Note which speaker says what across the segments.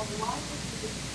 Speaker 1: was not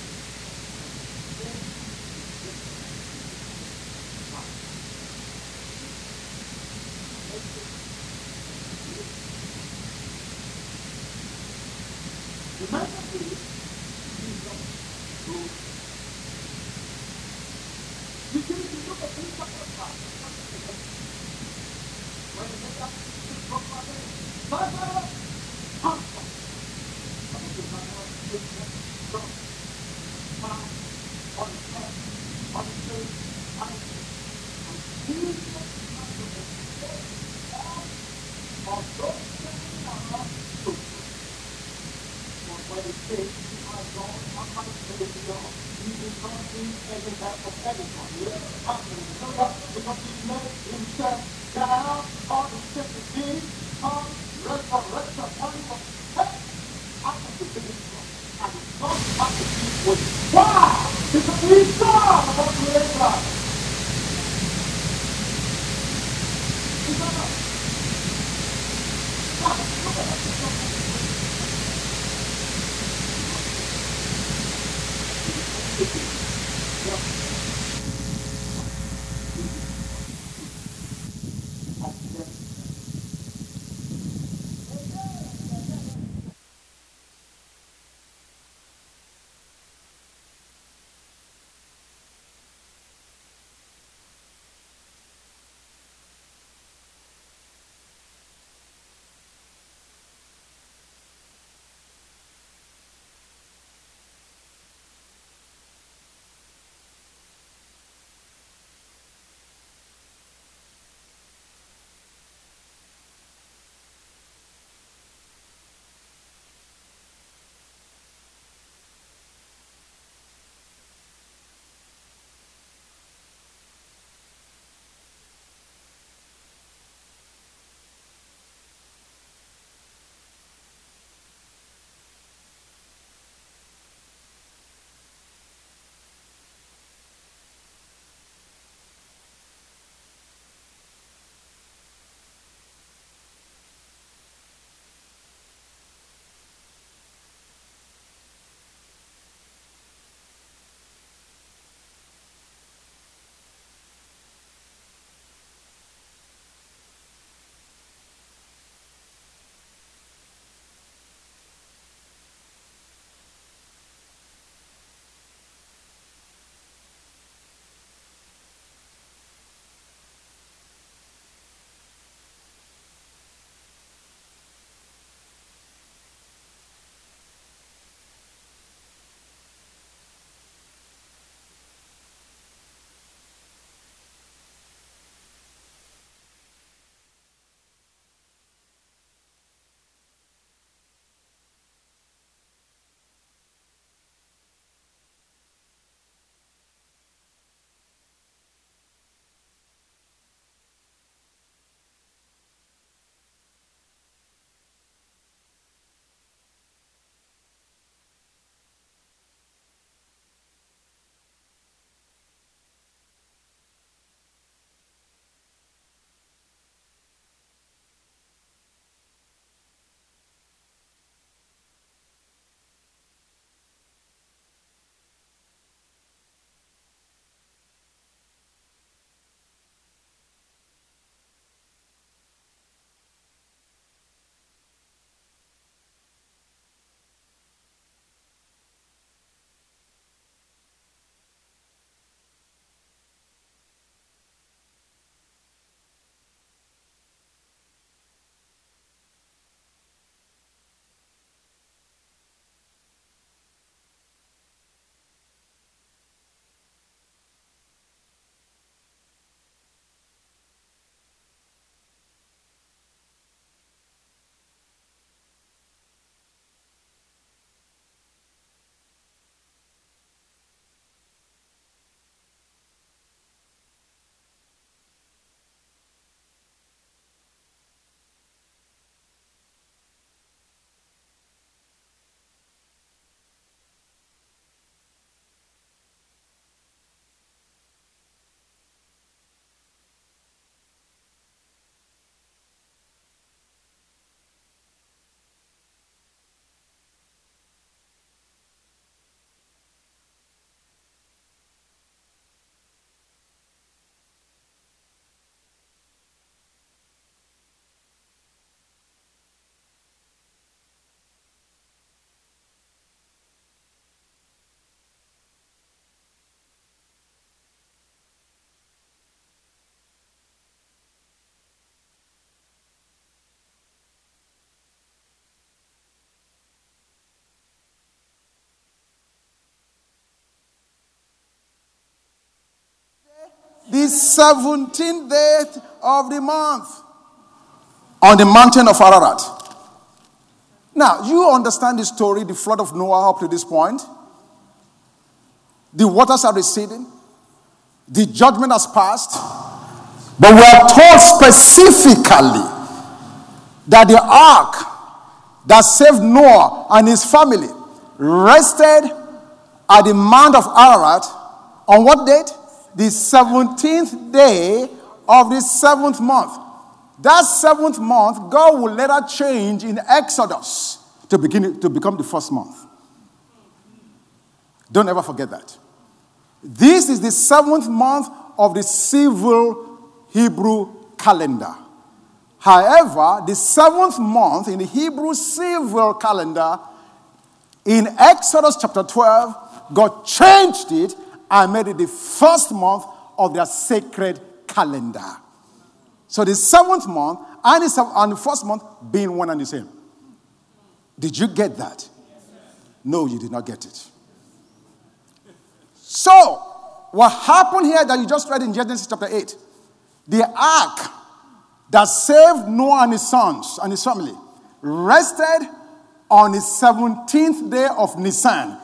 Speaker 1: The 17th day of the month. On the mountain of Ararat. Now, you understand the story, the flood of Noah up to this point. The waters are receding. The judgment has passed. But we are told specifically that the ark that saved Noah and his family rested at the Mount of Ararat on what date? The 17th day of the seventh month. That seventh month, God will later change in Exodus to, begin, to become the first month. Don't ever forget that. This is the seventh month of the civil Hebrew calendar. However, the seventh month in the Hebrew civil calendar, in Exodus chapter 12, God changed it and made it the first month of their sacred calendar. So the seventh month and the, seventh, and the first month being one and the same. Did you get that? No, you did not get it. So, what happened here that you just read in Genesis chapter 8? The ark that saved Noah and his sons and his family rested on the 17th day of Nisan,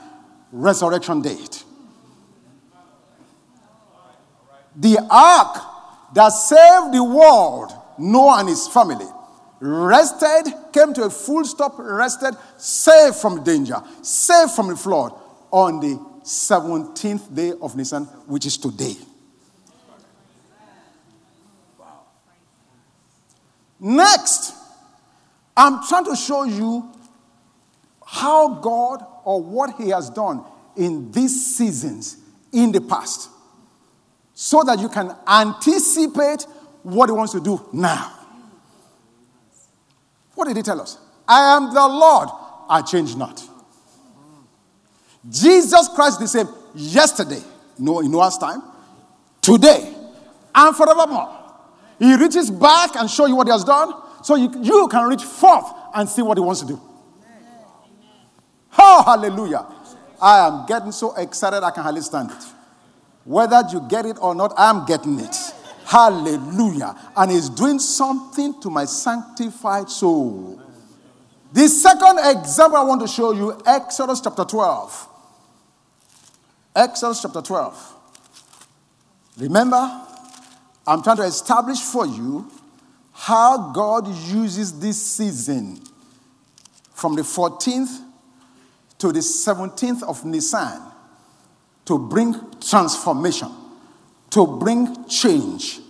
Speaker 1: resurrection date. The ark that saved the world, Noah and his family, rested, came to a full stop, rested, saved from danger, saved from the flood on the 17th day of Nisan, which is today. Next, I'm trying to show you how God or what He has done in these seasons in the past so that you can anticipate what He wants to do now. What did He tell us? I am the Lord, I change not. Jesus Christ the same yesterday, no, in Noah's time, today, and forevermore. He reaches back and show you what he has done, so you, you can reach forth and see what he wants to do. Oh, hallelujah. I am getting so excited I can hardly stand it. Whether you get it or not, I'm getting it. Hallelujah. And he's doing something to my sanctified soul. The second example I want to show you, Exodus chapter 12. Exodus chapter 12. Remember, I'm trying to establish for you how God uses this season from the 14th to the 17th of Nisan to bring transformation, to bring change,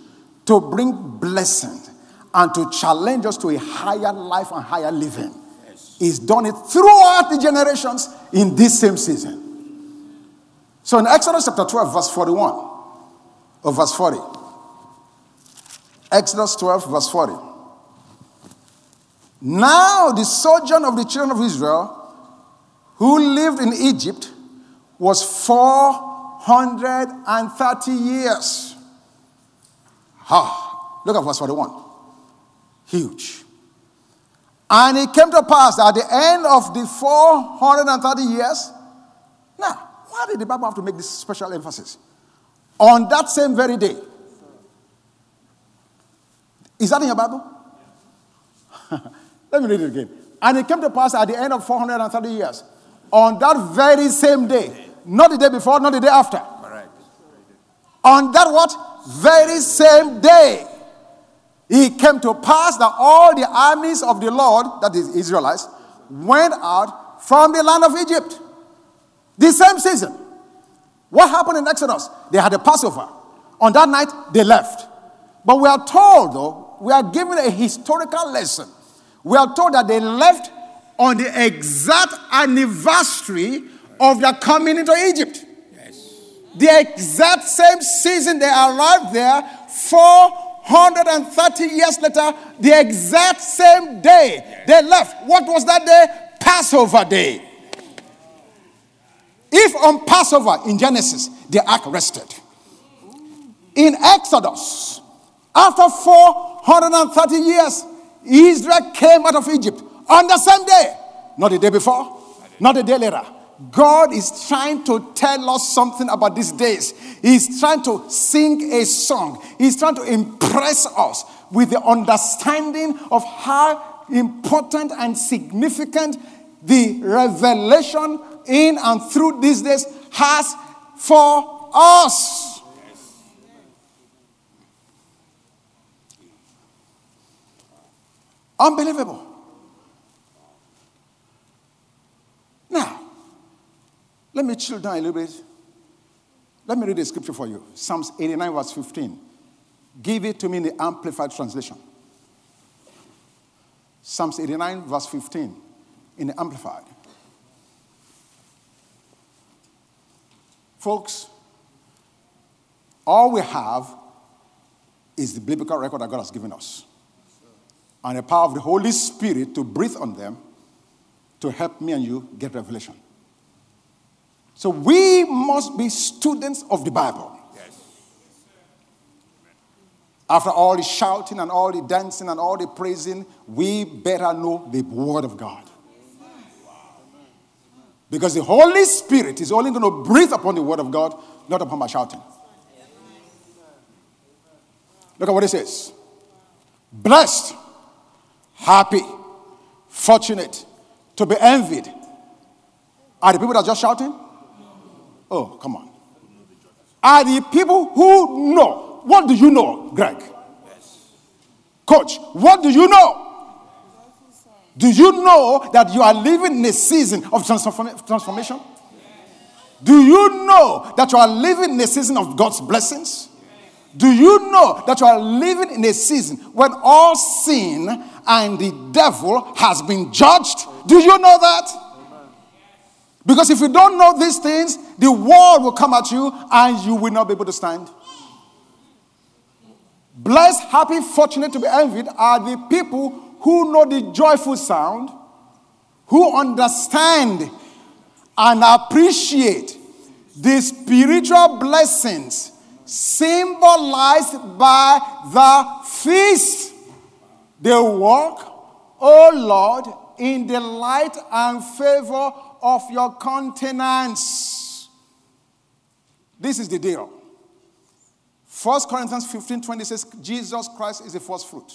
Speaker 1: to bring blessing, and to challenge us to a higher life and higher living. Yes. He's done it throughout the generations in this same season. So in Exodus chapter 12, verse 41, or verse 40, Exodus 12, verse 40. Now the sojourn of the children of Israel who lived in Egypt was 430 years. Ah, look at verse 41. Huge. And it came to pass that at the end of the 430 years, now, why did the Bible have to make this special emphasis? On that same very day, is that in your Bible? Let me read it again. And it came to pass at the end of 430 years, on that very same day, not the day before, not the day after. On that what? Very same day, it came to pass that all the armies of the Lord, that is Israelites, went out from the land of Egypt. The same season. What happened in Exodus? They had a Passover. On that night, they left. But we are told, though, we are given a historical lesson. We are told that they left on the exact anniversary of their coming into Egypt. Yes. The exact same season they arrived there, 430 years later, the exact same day yes. they left. What was that day? Passover day. If on Passover in Genesis, the ark rested. In Exodus, after 430 years, Israel came out of Egypt on the same day. Not the day before, not the day later. God is trying to tell us something about these days. He's trying to sing a song. He's trying to impress us with the understanding of how important and significant the revelation in and through these days has for us. Unbelievable. Now, let me chill down a little bit. Let me read the scripture for you Psalms 89, verse 15. Give it to me in the Amplified Translation. Psalms 89, verse 15, in the Amplified. Folks, all we have is the biblical record that God has given us. And the power of the Holy Spirit to breathe on them to help me and you get revelation. So we must be students of the Bible. After all the shouting and all the dancing and all the praising, we better know the Word of God. Because the Holy Spirit is only going to breathe upon the Word of God, not upon my shouting. Look at what it says Blessed, happy, fortunate, to be envied. Are the people that are just shouting? Oh, come on. Are the people who know? What do you know, Greg? Yes. Coach, what do you know? Do you know that you are living in a season of transformation? Do you know that you are living in a season of God's blessings? Do you know that you are living in a season when all sin and the devil has been judged? Do you know that? Because if you don't know these things, the world will come at you and you will not be able to stand. Blessed, happy, fortunate to be envied are the people who know the joyful sound, who understand and appreciate the spiritual blessings symbolized by the feast. They walk, oh Lord, in the light and favor of your countenance. This is the deal. 1 Corinthians 15 20 says, Jesus Christ is the first fruit.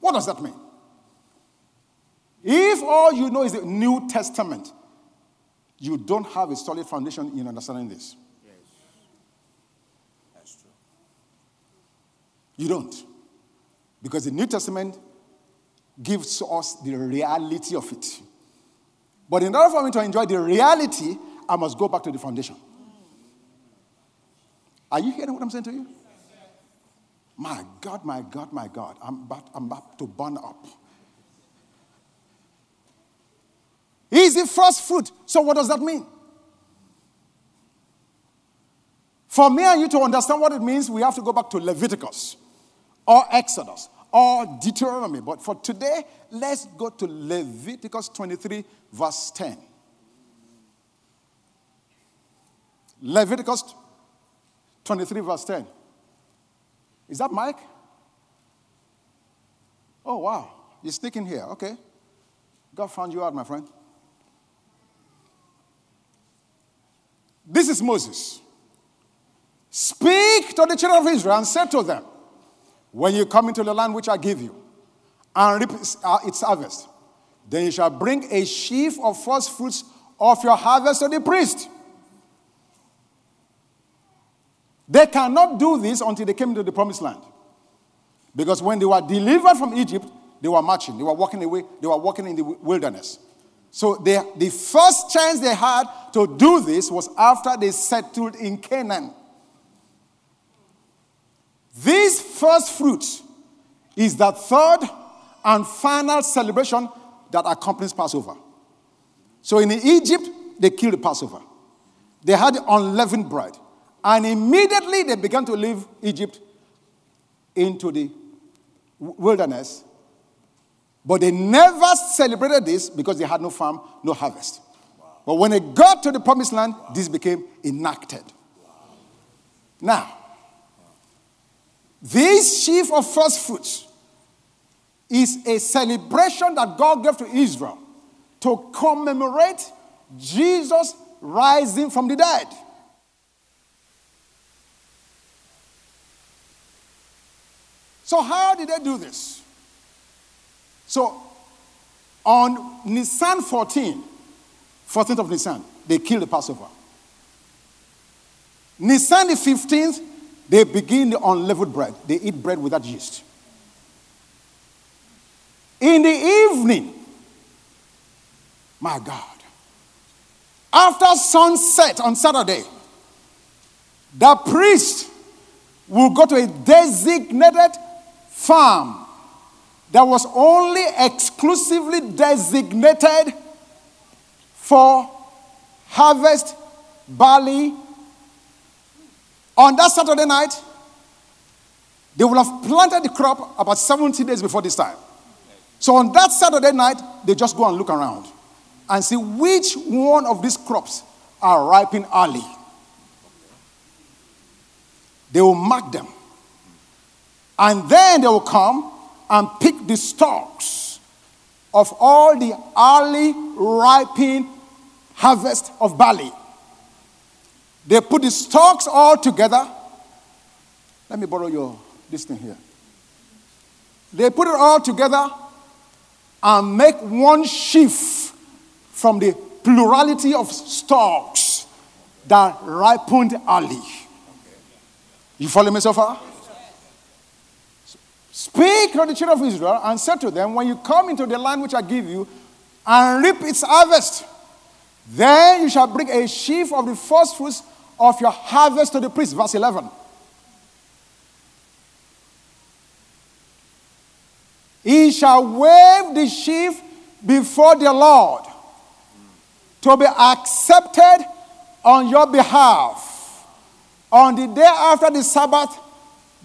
Speaker 1: What does that mean? If all you know is the New Testament, you don't have a solid foundation in understanding this. Yes. That's true. You don't. Because the New Testament gives us the reality of it. But in order for me to enjoy the reality, I must go back to the foundation. Are you hearing what I'm saying to you? My God, my God, my God, I'm about, I'm about to burn up. He's the first fruit. So, what does that mean? For me and you to understand what it means, we have to go back to Leviticus or Exodus or Deuteronomy. But for today, let's go to Leviticus 23, verse 10. Leviticus 23, verse 10. Is that Mike? Oh, wow. You're sticking here. Okay. God found you out, my friend. This is Moses. Speak to the children of Israel and say to them, When you come into the land which I give you, and reap its uh, harvest, then you shall bring a sheaf of first fruits of your harvest to the priest. They cannot do this until they came into the promised land. Because when they were delivered from Egypt, they were marching, they were walking away, they were walking in the wilderness. So they, the first chance they had to do this was after they settled in Canaan. This first fruit is the third and final celebration that accompanies Passover. So in Egypt, they killed the Passover. They had unleavened bread. And immediately they began to leave Egypt into the wilderness. But they never celebrated this because they had no farm, no harvest. But when they got to the promised land, this became enacted. Now, this sheaf of first fruits is a celebration that God gave to Israel to commemorate Jesus' rising from the dead. So, how did they do this? So, on Nisan 14, 14th of Nisan, they killed the Passover. Nisan the 15th, they begin the unleavened bread. They eat bread without yeast. In the evening, my God, after sunset on Saturday, the priest will go to a designated farm that was only exclusively designated for harvest barley. On that Saturday night, they will have planted the crop about 70 days before this time. So on that Saturday night, they just go and look around and see which one of these crops are ripening early. They will mark them. And then they will come and pick the stalks of all the early ripening harvest of barley. They put the stalks all together. Let me borrow your this thing here. They put it all together and make one sheaf from the plurality of stalks that ripened early. You follow me so far? Speak to the children of Israel and say to them, When you come into the land which I give you and reap its harvest, then you shall bring a sheaf of the first fruits of your harvest to the priest. Verse 11. He shall wave the sheaf before the Lord to be accepted on your behalf. On the day after the Sabbath,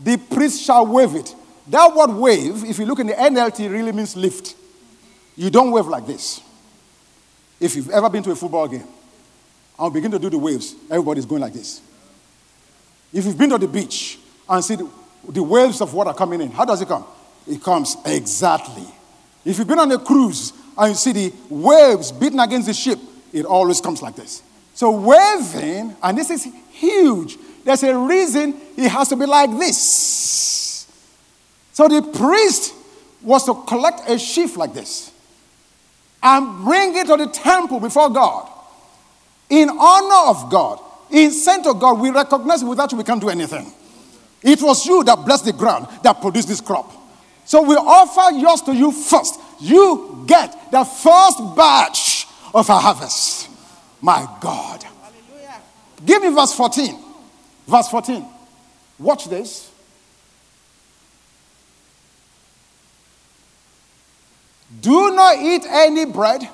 Speaker 1: the priest shall wave it. That word wave, if you look in the NLT, really means lift. You don't wave like this. If you've ever been to a football game, I'll begin to do the waves. Everybody's going like this. If you've been to the beach and see the, the waves of water coming in, how does it come? It comes exactly. If you've been on a cruise and you see the waves beating against the ship, it always comes like this. So, waving, and this is huge, there's a reason it has to be like this. So, the priest was to collect a sheaf like this and bring it to the temple before God in honor of God, in saint of God. We recognize without you we can't do anything. It was you that blessed the ground that produced this crop. So we offer yours to you first. You get the first batch of our harvest. My God. Hallelujah. Give me verse 14. Verse 14. Watch this. Do not eat any bread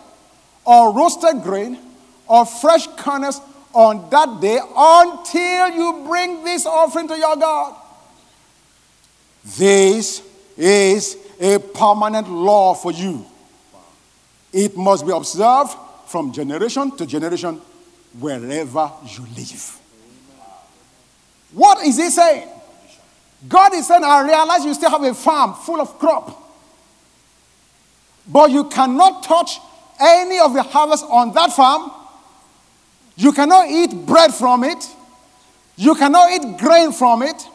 Speaker 1: or roasted grain or fresh kernels on that day until you bring this offering to your God. This is a permanent law for you. It must be observed from generation to generation wherever you live. What is he saying? God is saying, I realize you still have a farm full of crop, but you cannot touch any of the harvest on that farm. You cannot eat bread from it. You cannot eat grain from it.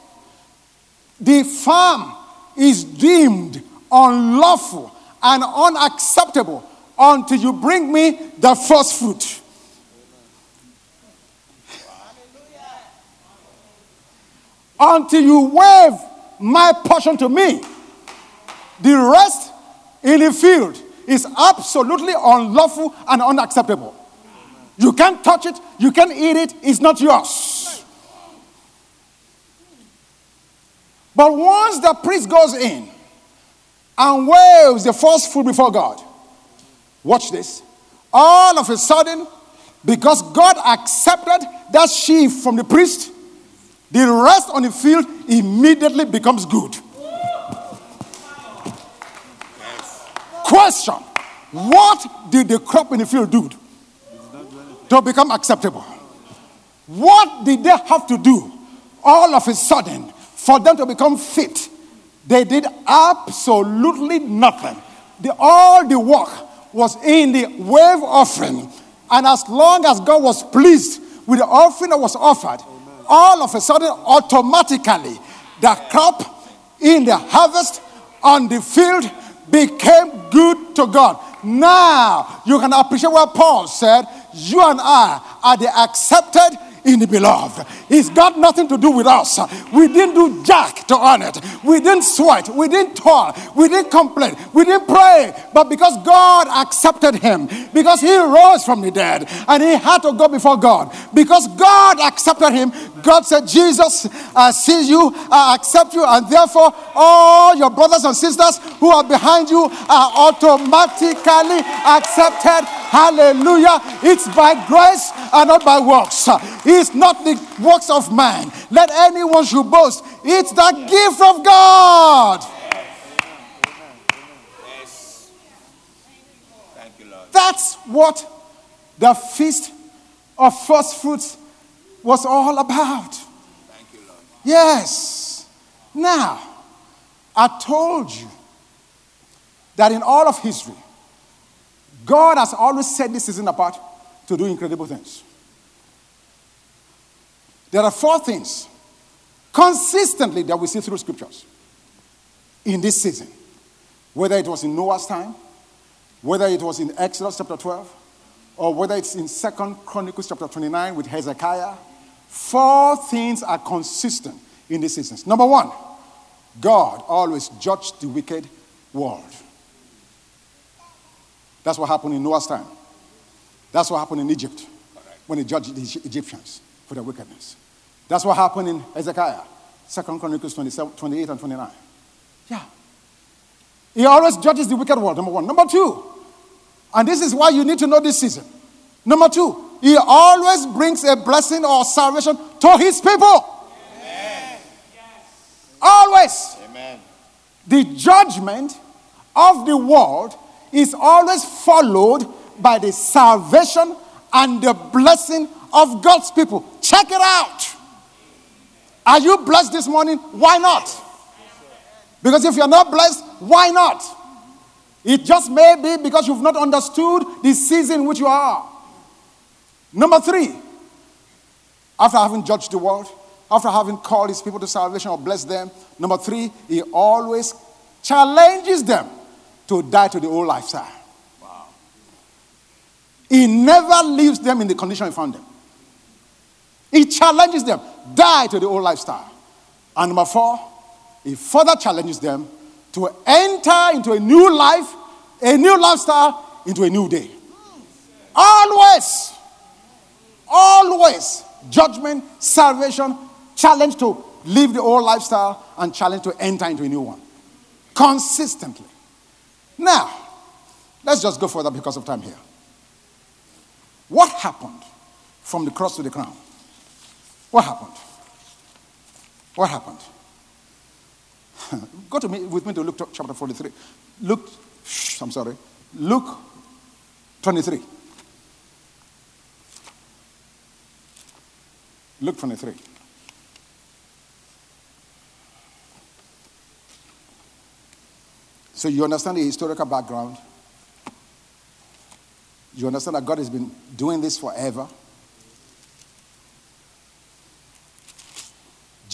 Speaker 1: The farm is deemed unlawful and unacceptable until you bring me the first fruit. Until you wave my portion to me. The rest in the field is absolutely unlawful and unacceptable. You can't touch it, you can't eat it, it's not yours. But once the priest goes in and waves the first fruit before God, Watch this. All of a sudden, because God accepted that sheaf from the priest, the rest on the field immediately becomes good. Question What did the crop in the field do to become acceptable? What did they have to do all of a sudden for them to become fit? They did absolutely nothing. The, all the work was in the wave offering And as long as God was pleased with the offering that was offered, Amen. all of a sudden, automatically, the crop in the harvest on the field became good to God. Now, you can appreciate what Paul said. You and I are the accepted in the beloved. It's got nothing to do with us. We didn't do jack to earn it. We didn't sweat. We didn't toil. We didn't complain. We didn't pray. But because God accepted him, because he rose from the dead and he had to go before God, because God accepted him, God said, Jesus, I see you, I accept you, and therefore all your brothers and sisters who are behind you are automatically accepted. Hallelujah. It's by grace and not by works. It's not the works of man. Let anyone should boast. It's the gift of God. Yes. Thank you, Lord. That's what the feast of first fruits was all about. Thank you, Lord. Yes. Now, I told you that in all of history, God has always set this season apart to do incredible things. There are four things consistently that we see through scriptures in this season. Whether it was in Noah's time, whether it was in Exodus chapter 12, or whether it's in Second Chronicles chapter 29 with Hezekiah, Four things are consistent in this season. Number one, God always judged the wicked world. That's what happened in Noah's time. That's what happened in Egypt when he judged the Egyptians for their wickedness. That's what happened in Hezekiah, Second Chronicles 27, 28 and 29. Yeah. He always judges the wicked world, number one. Number two, and this is why you need to know this season. Number two, he always brings a blessing or salvation to his people. Amen. Always. Amen. The judgment of the world is always followed by the salvation and the blessing of God's people. Check it out. Are you blessed this morning? Why not? Because if you're not blessed, why not? It just may be because you've not understood the season in which you are. Number three, after having judged the world, after having called his people to salvation or blessed them, number three, he always challenges them to die to the old lifestyle. Wow. He never leaves them in the condition he found them. He challenges them, die to the old lifestyle. And number four, he further challenges them to enter into a new life, a new lifestyle, into a new day. Always Always judgment, salvation, challenge to live the old lifestyle, and challenge to enter into a new one. Consistently. Now, let's just go further because of time here. What happened from the cross to the crown? What happened? What happened? go to me with me to Luke chapter 43. Luke, I'm sorry. Luke 23. Luke 23. So you understand the historical background. You understand that God has been doing this forever.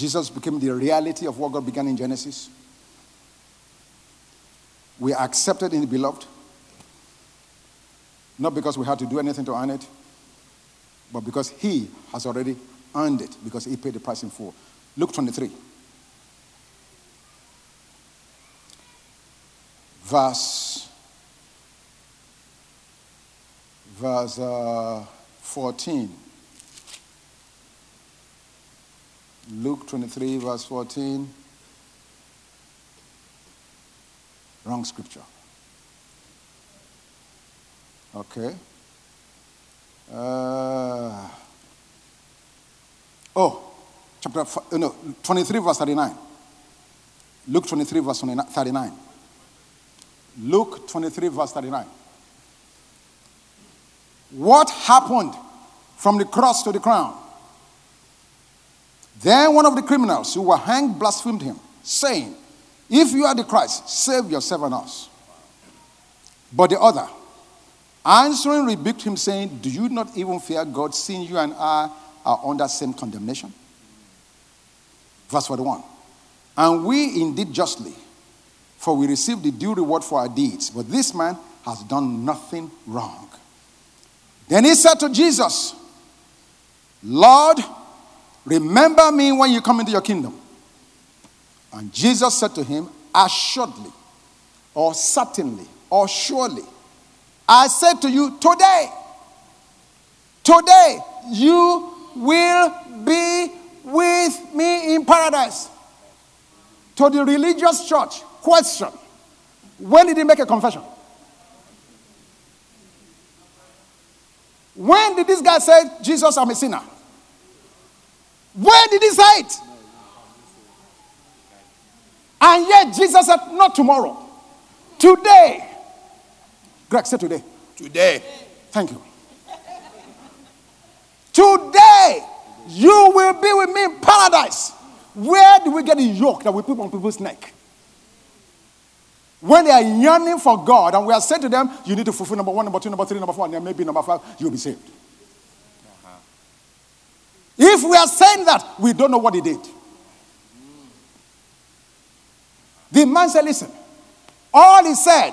Speaker 1: Jesus became the reality of what God began in Genesis. We are accepted in the beloved, not because we had to do anything to earn it, but because He has already earned it because he paid the price in full. Luke 23. Verse, verse uh, 14. Luke 23, verse 14. Wrong scripture. Okay. Uh, Oh, chapter uh, no, 23, verse 39. Luke 23, verse 39. Luke 23, verse 39. What happened from the cross to the crown? Then one of the criminals who were hanged blasphemed him, saying, If you are the Christ, save yourself and us. But the other, Answering rebuked him, saying, Do you not even fear God, seeing you and I are under same condemnation? Verse 41. And we indeed justly, for we receive the due reward for our deeds. But this man has done nothing wrong. Then he said to Jesus, Lord, remember me when you come into your kingdom. And Jesus said to him, Assuredly, or certainly, or surely, I said to you, today, today, you will be with me in paradise. To the religious church, question When did he make a confession? When did this guy say, Jesus, I'm a sinner? When did he say it? And yet Jesus said, Not tomorrow. Today. Greg, said today.
Speaker 2: Today.
Speaker 1: Thank you. Today, you will be with me in paradise. Where do we get the yoke that we put on people's neck? When they are yearning for God, and we are saying to them, you need to fulfill number one, number two, number three, number four, and then maybe number five, you'll be saved. If we are saying that, we don't know what he did. The man said, Listen, all he said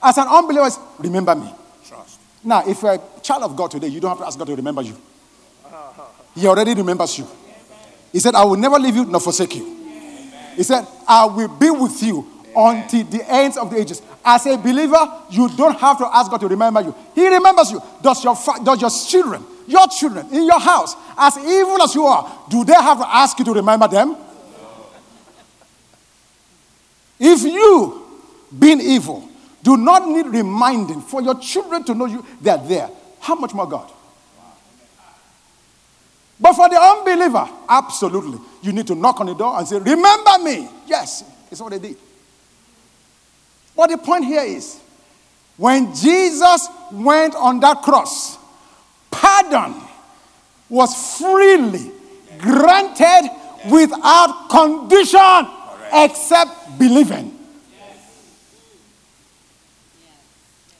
Speaker 1: as an unbeliever is, Remember me. Trust. Now, if you're a child of God today, you don't have to ask God to remember you. He already remembers you. He said, I will never leave you nor forsake you. He said, I will be with you until the ends of the ages. As a believer, you don't have to ask God to remember you. He remembers you. Does your, does your children, your children in your house, as evil as you are, do they have to ask you to remember them? If you, being evil, do not need reminding for your children to know you they are there, how much more God? But for the unbeliever, absolutely. You need to knock on the door and say, Remember me. Yes, it's what they did. But the point here is when Jesus went on that cross, pardon was freely granted without condition except believing.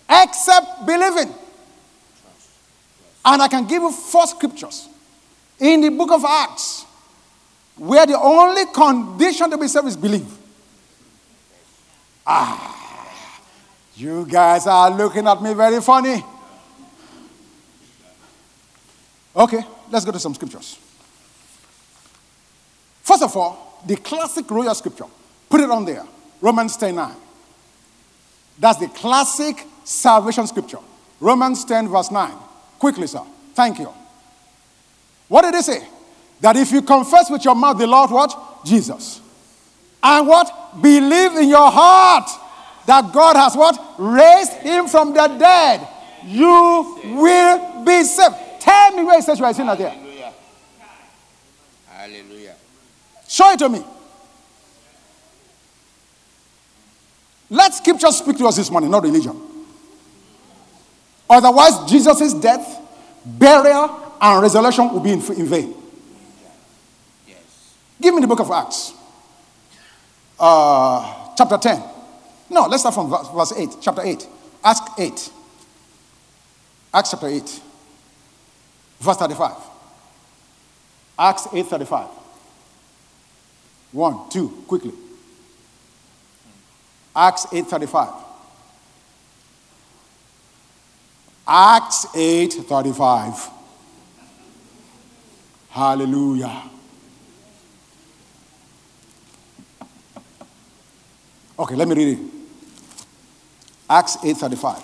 Speaker 1: Except believing. And I can give you four scriptures in the book of Acts where the only condition to be saved is believe. Ah, you guys are looking at me very funny. Okay, let's go to some scriptures. First of all, the classic royal scripture. Put it on there. Romans 10 9. That's the classic salvation scripture. Romans 10, verse 9. Quickly, sir. Thank you. What did he say? That if you confess with your mouth the Lord, what? Jesus. And what? Believe in your heart that God has what? Raised him from the dead. You will be saved. Tell me where it says you are sinner there. Hallelujah. Hallelujah. Show it to me. Let scripture speak to us this morning, not religion. Otherwise, Jesus' death, burial, and resurrection will be in, in vain. Yes. Give me the book of Acts, uh, chapter 10. No, let's start from verse, verse 8, chapter 8. Acts 8. Acts chapter 8, verse 35. Acts 8 35. One, two, quickly. Acts 8:35. Acts 8:35. Hallelujah. Okay, let me read it. Acts 8:35.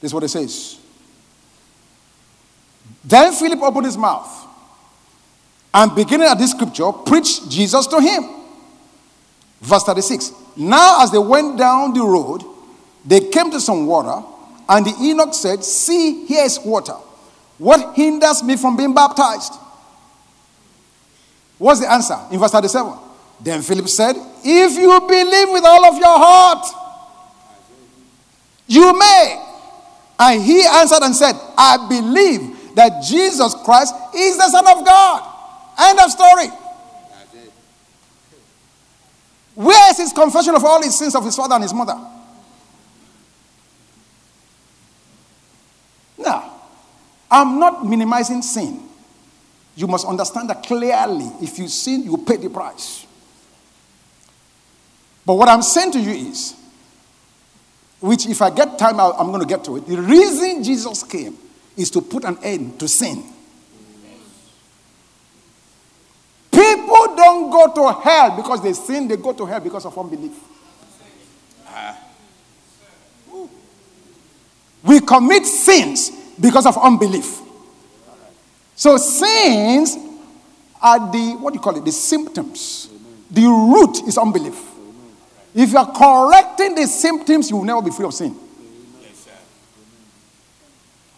Speaker 1: This is what it says. Then Philip opened his mouth and beginning at this scripture, preached Jesus to him. Verse 36. Now, as they went down the road, they came to some water, and the eunuch said, See, here is water. What hinders me from being baptized? What's the answer? In verse 37. Then Philip said, If you believe with all of your heart, you may. And he answered and said, I believe that Jesus Christ is the Son of God. End of story. Where is his confession of all his sins of his father and his mother? Now, I'm not minimizing sin. You must understand that clearly. If you sin, you pay the price. But what I'm saying to you is, which if I get time, I'm going to get to it. The reason Jesus came is to put an end to sin. People don't go to hell because they sin, they go to hell because of unbelief. We commit sins because of unbelief. So sins are the, what do you call it, the symptoms. The root is unbelief. If you are correcting the symptoms, you will never be free of sin.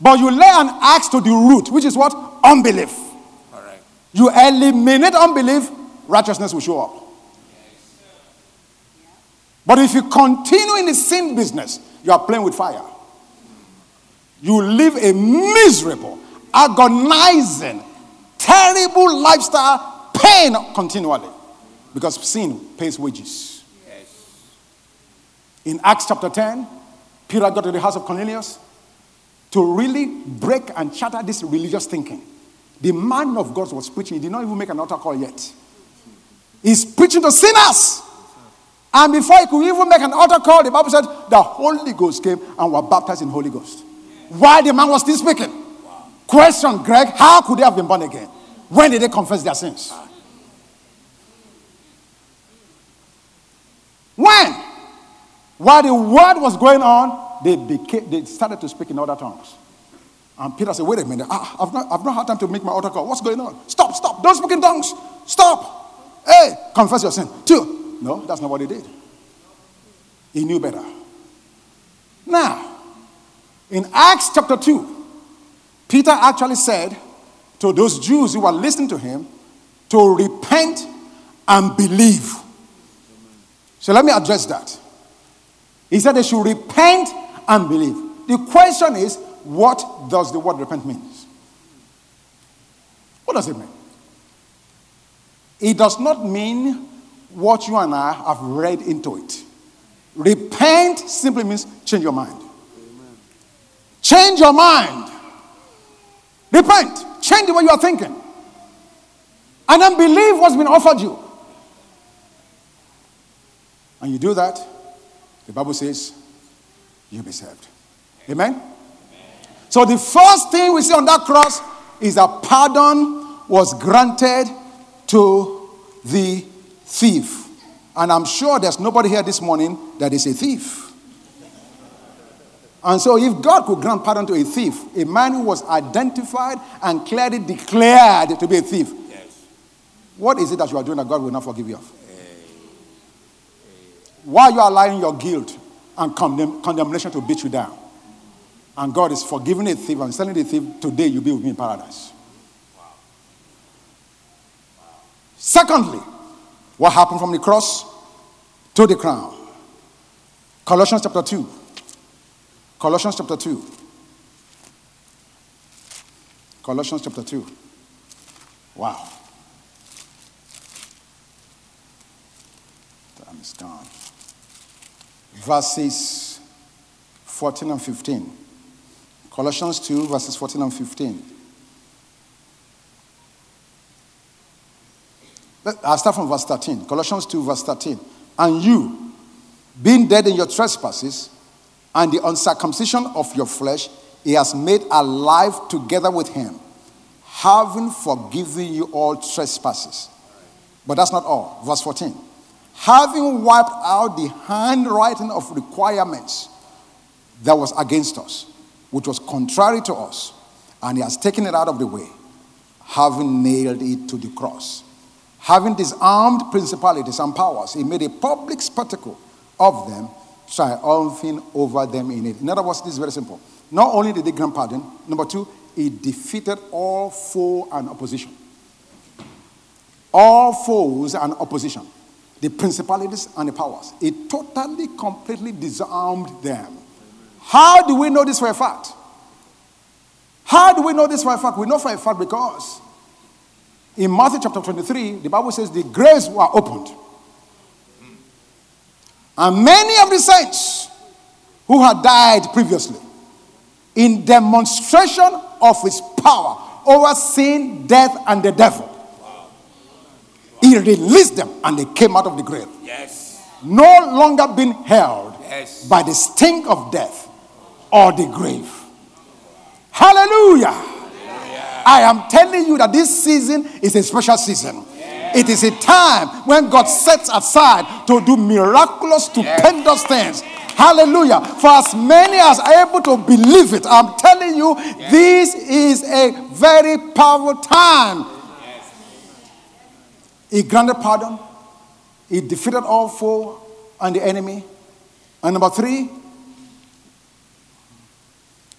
Speaker 1: But you lay an axe to the root, which is what? Unbelief. You eliminate unbelief, righteousness will show up. But if you continue in the sin business, you are playing with fire. You live a miserable, agonizing, terrible lifestyle, pain continually. Because sin pays wages. In Acts chapter 10, Peter got to the house of Cornelius to really break and shatter this religious thinking. The man of God was preaching. He did not even make an altar call yet. He's preaching to sinners. And before he could even make an altar call, the Bible said the Holy Ghost came and were baptized in Holy Ghost. While the man was still speaking. Question, Greg, how could they have been born again? When did they confess their sins? When? While the word was going on, they, became, they started to speak in other tongues. And Peter said, Wait a minute, ah, I, have not, I've not had time to make my altar call. What's going on? Stop, stop, don't speak in tongues. Stop. Hey, confess your sin. Two. No, that's not what he did. He knew better. Now, in Acts chapter 2, Peter actually said to those Jews who were listening to him to repent and believe. So let me address that. He said they should repent and believe. The question is, what does the word repent mean? What does it mean? It does not mean what you and I have read into it. Repent simply means change your mind. Change your mind. Repent. Change the way you are thinking. And then believe what's been offered you. And you do that, the Bible says you'll be saved. Amen? So the first thing we see on that cross is that pardon was granted to the thief. And I'm sure there's nobody here this morning that is a thief. And so, if God could grant pardon to a thief, a man who was identified and clearly declared to be a thief, yes. what is it that you are doing that God will not forgive you of? Why you are allowing your guilt and condemn, condemnation to beat you down? And God is forgiving a thief and telling the thief, today you'll be with me in paradise. Wow. Wow. Secondly, what happened from the cross to the crown? Colossians chapter 2. Colossians chapter 2. Colossians chapter 2. Wow. Time is gone. Verses 14 and 15. Colossians 2, verses 14 and 15. I'll start from verse 13. Colossians 2, verse 13. And you, being dead in your trespasses, and the uncircumcision of your flesh he has made alive together with him, having forgiven you all trespasses. But that's not all. Verse 14. Having wiped out the handwriting of requirements that was against us, which was contrary to us, and he has taken it out of the way, having nailed it to the cross. Having disarmed principalities and powers, he made a public spectacle of them triumphing over them in it. In other words, this is very simple. Not only did he grant pardon, number two, he defeated all foe and opposition. All foes and opposition. The principalities and the powers. It totally, completely disarmed them. How do we know this for a fact? How do we know this for a fact? We know for a fact because in Matthew chapter 23, the Bible says the graves were opened. And many of the saints who had died previously, in demonstration of his power over sin, death, and the devil. He released them and they came out of the grave.
Speaker 2: Yes.
Speaker 1: No longer being held
Speaker 2: Yes.
Speaker 1: by the stink of death or the grave. Hallelujah. I am telling you that this season is a special season. It is a time when God sets aside to do miraculous, stupendous things. Hallelujah. For as many as are able to believe it, I'm telling you, this is a very powerful time. He granted pardon, he defeated all foe and the enemy. And number three,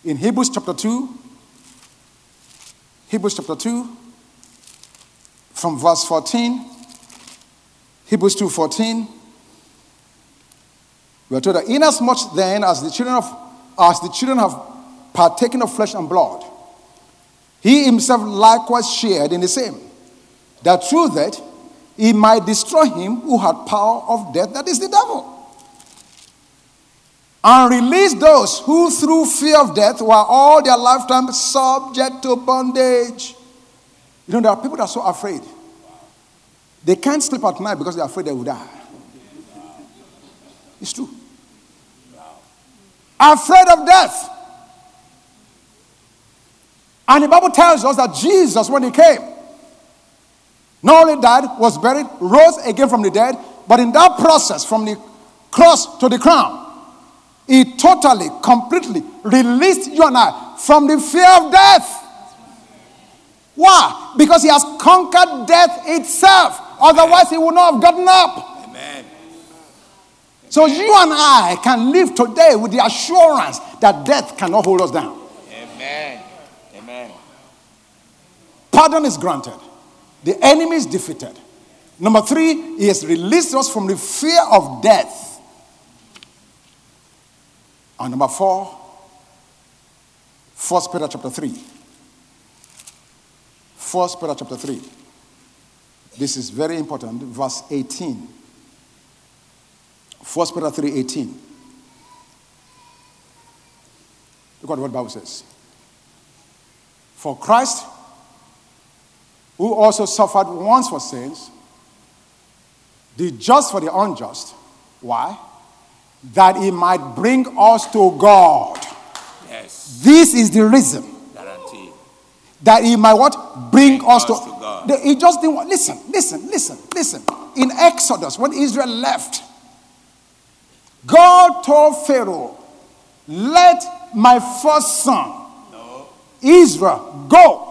Speaker 1: in Hebrews chapter 2, Hebrews chapter 2, from verse 14, Hebrews 2 14, we are told that inasmuch then as the children of as the children have partaken of flesh and blood, he himself likewise shared in the same, that through that he might destroy him who had power of death, that is the devil and release those who through fear of death were all their lifetime subject to bondage. You know, there are people that are so afraid. They can't sleep at night because they're afraid they will die. It's true. Afraid of death. And the Bible tells us that Jesus, when he came, not only died, was buried, rose again from the dead, but in that process, from the cross to the crown, he totally, completely released you and I from the fear of death. Why? Because he has conquered death itself. Otherwise, he would not have gotten up.
Speaker 2: Amen.
Speaker 1: So you and I can live today with the assurance that death cannot hold us down.
Speaker 2: Amen. Amen.
Speaker 1: Pardon is granted. The enemy is defeated. Number three, he has released us from the fear of death. And number four, First Peter chapter 3. First Peter chapter 3. This is very important. Verse 18. First Peter 3 18. Look at what the Bible says. For Christ, who also suffered once for sins, the just for the unjust. Why? That he might bring us to God.
Speaker 2: Yes.
Speaker 1: This is the reason
Speaker 2: Guarantee.
Speaker 1: that he might what bring, us, to,
Speaker 2: to God.
Speaker 1: He just didn't want listen listen listen listen in exodus when israel left god told pharaoh let my first son israel go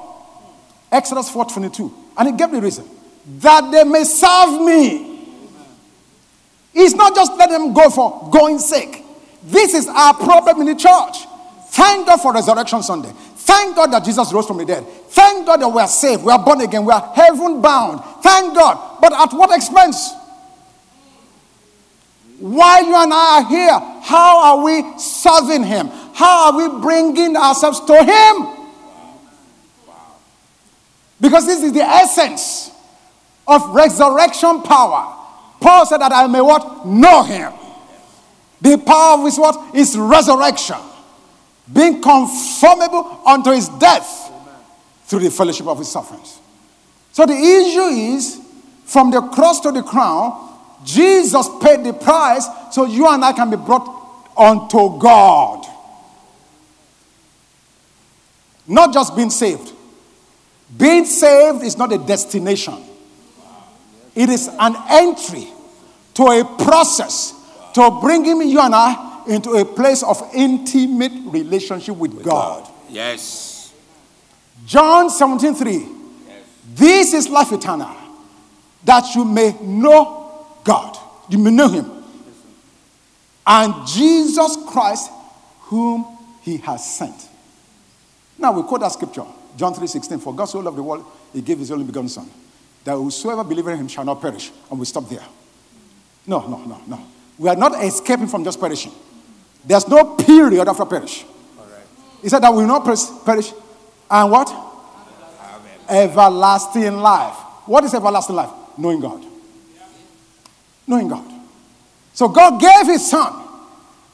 Speaker 1: exodus 4.22 and he gave the reason that they may serve me it's not just let them go for going sake. This is our problem in the church. Thank God for Resurrection Sunday. Thank God that Jesus rose from the dead. Thank God that we are saved. We are born again. We are heaven bound. Thank God. But at what expense? While you and I are here, how are we serving Him? How are we bringing ourselves to Him? Because this is the essence of resurrection power. Paul said that I may what? Know him. The power of his what? Is resurrection. Being conformable unto his death through the fellowship of his sufferings. So the issue is from the cross to the crown, Jesus paid the price so you and I can be brought unto God. Not just being saved. Being saved is not a destination. It is an entry to a process to bring him, you and I, into a place of intimate relationship with, God.
Speaker 2: Yes.
Speaker 1: John 17 3. This is life eternal, that you may know God. You may know him. And Jesus Christ, whom he has sent. Now we quote that scripture, John 3 16. For God so loved the world, he gave his only begotten Son, that whosoever believes in him shall not perish. And we stop there. No, no, no, no. We are not escaping from just perishing. There's no period after perish. He said that we will not perish, perish. And what? Everlasting life. What is everlasting life? Knowing God. Knowing God. So God gave his son.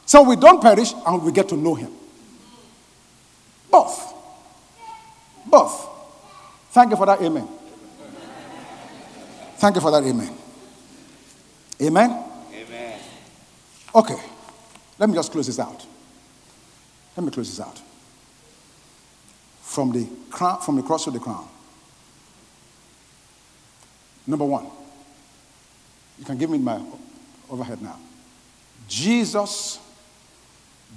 Speaker 1: So we don't perish and we get to know him. Both. Both. Thank you for that. Amen. Thank you for that. Amen. Amen.
Speaker 2: Amen.
Speaker 1: Okay. Let me just close this out. Let me close this out. From the crown, from the cross to the crown. Number one. You can give me my overhead now. Jesus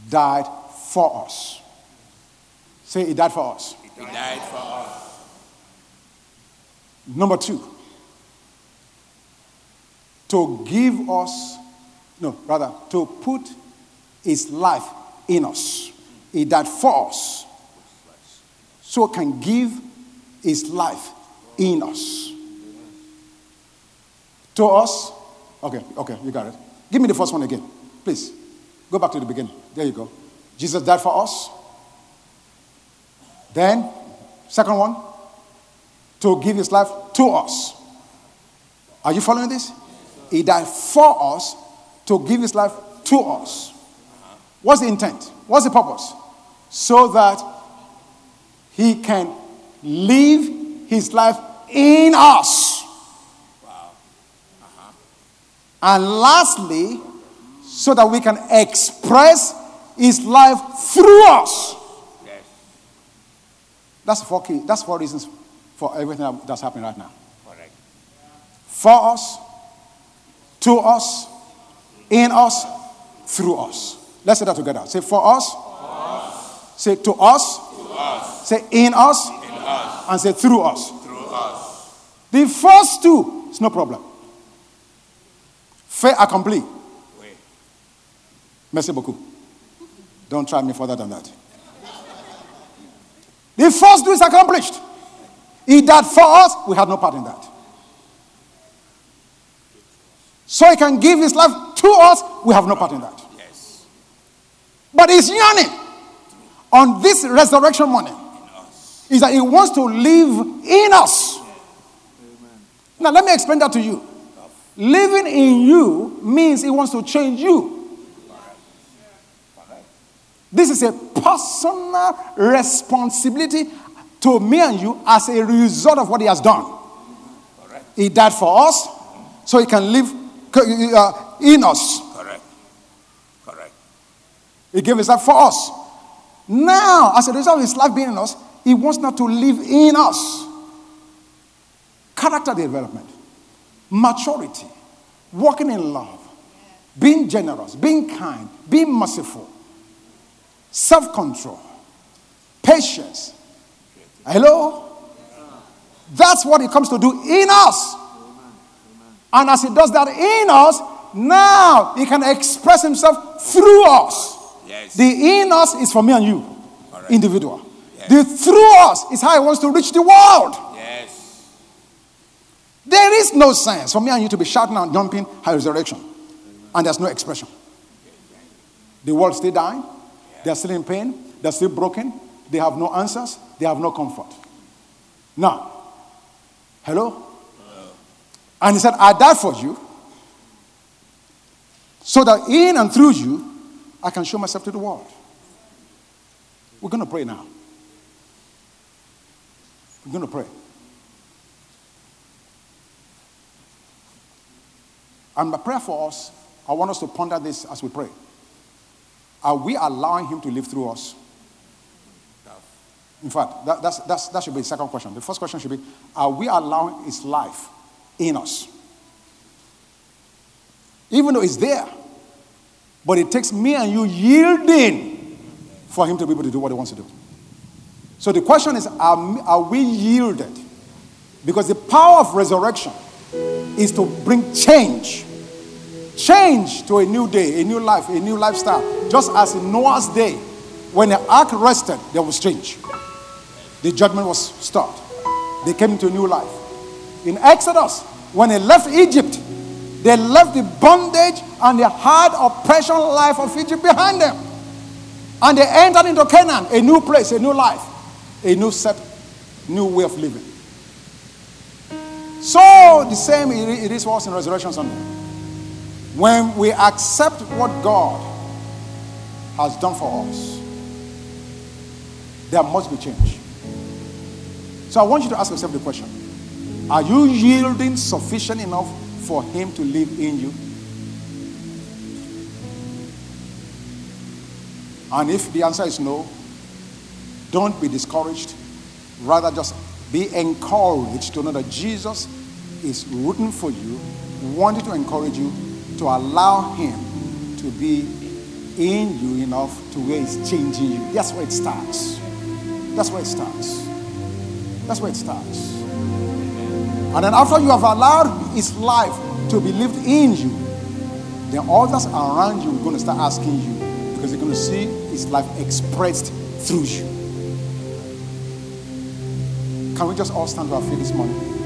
Speaker 1: died for us. Say, He died for us.
Speaker 2: He died for us.
Speaker 1: Number two, to give us, no, rather, to put His life in us. He died for us. So can give His life in us. To us, okay, okay, you got it. Give me the first one again, please. Go back to the beginning. There you go. Jesus died for us. Then, second one, to give his life to us. Are you following this? He died for us to give his life to us. What's the intent? What's the purpose? So that he can live his life in us. And lastly, so that we can express his life through us. That's four key. That's four reasons for everything that's happening right now.
Speaker 2: Correct.
Speaker 1: For us, to us, in us, through us. Let's say that together. Say for us. Say to us. Say in us. And say through us.
Speaker 2: Through us.
Speaker 1: The first two, it's no problem. Fait accompli.
Speaker 2: Oui.
Speaker 1: Merci beaucoup. Don't try me further than that. The first do is accomplished. He died for us, we had no part in that. So he can give his life to us, we have no part in that.
Speaker 2: Yes.
Speaker 1: But he's yearning on this resurrection morning is that he wants to live in us. Amen. Now, let me explain that to you. Living in you means he wants to change you. This is a personal responsibility to me and you as a result of what he has done. He died for us so he can live uh, in us.
Speaker 2: Correct. Correct.
Speaker 1: He gave his life for us. Now, as a result of his life being in us, he wants now to live in us. Character development, maturity, walking in love, being generous, being kind, being merciful, self control, patience. Hello? That's what he comes to do in us. And as he does that in us, now he can express himself through us.
Speaker 2: Yes.
Speaker 1: The in us is for me and you,
Speaker 2: Correct.
Speaker 1: individual.
Speaker 2: Yes.
Speaker 1: The through us is how he wants to reach the world.
Speaker 2: Yes.
Speaker 1: There is no sense for me and you to be shouting and jumping at resurrection, and there's no expression. The world still dying, they're still in pain, they're still broken, they have no answers, they have no comfort. Now, hello? And he said, I died for you so that in and through you, I can show myself to the world. We're going to pray now. We're going to pray. And my prayer for us, I want us to ponder this as we pray. Are we allowing Him to live through us? In fact, that, that's, that's, that should be the second question. The first question should be Are we allowing His life in us? Even though it's there, but it takes me and you yielding for Him to be able to do what He wants to do. So the question is Are, are we yielded? Because the power of resurrection is to bring change. Change to a new day, a new life, a new lifestyle. Just as in Noah's day, when the ark rested, there was change. The judgment was stopped. They came into a new life. In Exodus, when they left Egypt, they left the bondage and the hard oppression life of Egypt behind them. And they entered into Canaan, a new place, a new life, a new set, new way of living. So the same it is for us in Resurrection Sunday. When we accept what God has done for us, there must be change. So I want you to ask yourself the question Are you yielding sufficient enough for Him to live in you? And if the answer is no, don't be discouraged. Rather, just be encouraged to know that Jesus is rooting for you, wanting to encourage you to allow Him to be in you enough to where He's changing you. That's where it starts. That's where it starts. That's where it starts. And then after you have allowed His life to be lived in you, then all others around you are going to start asking you because they're going to see His life expressed through you. Can we just all stand to our feet this morning?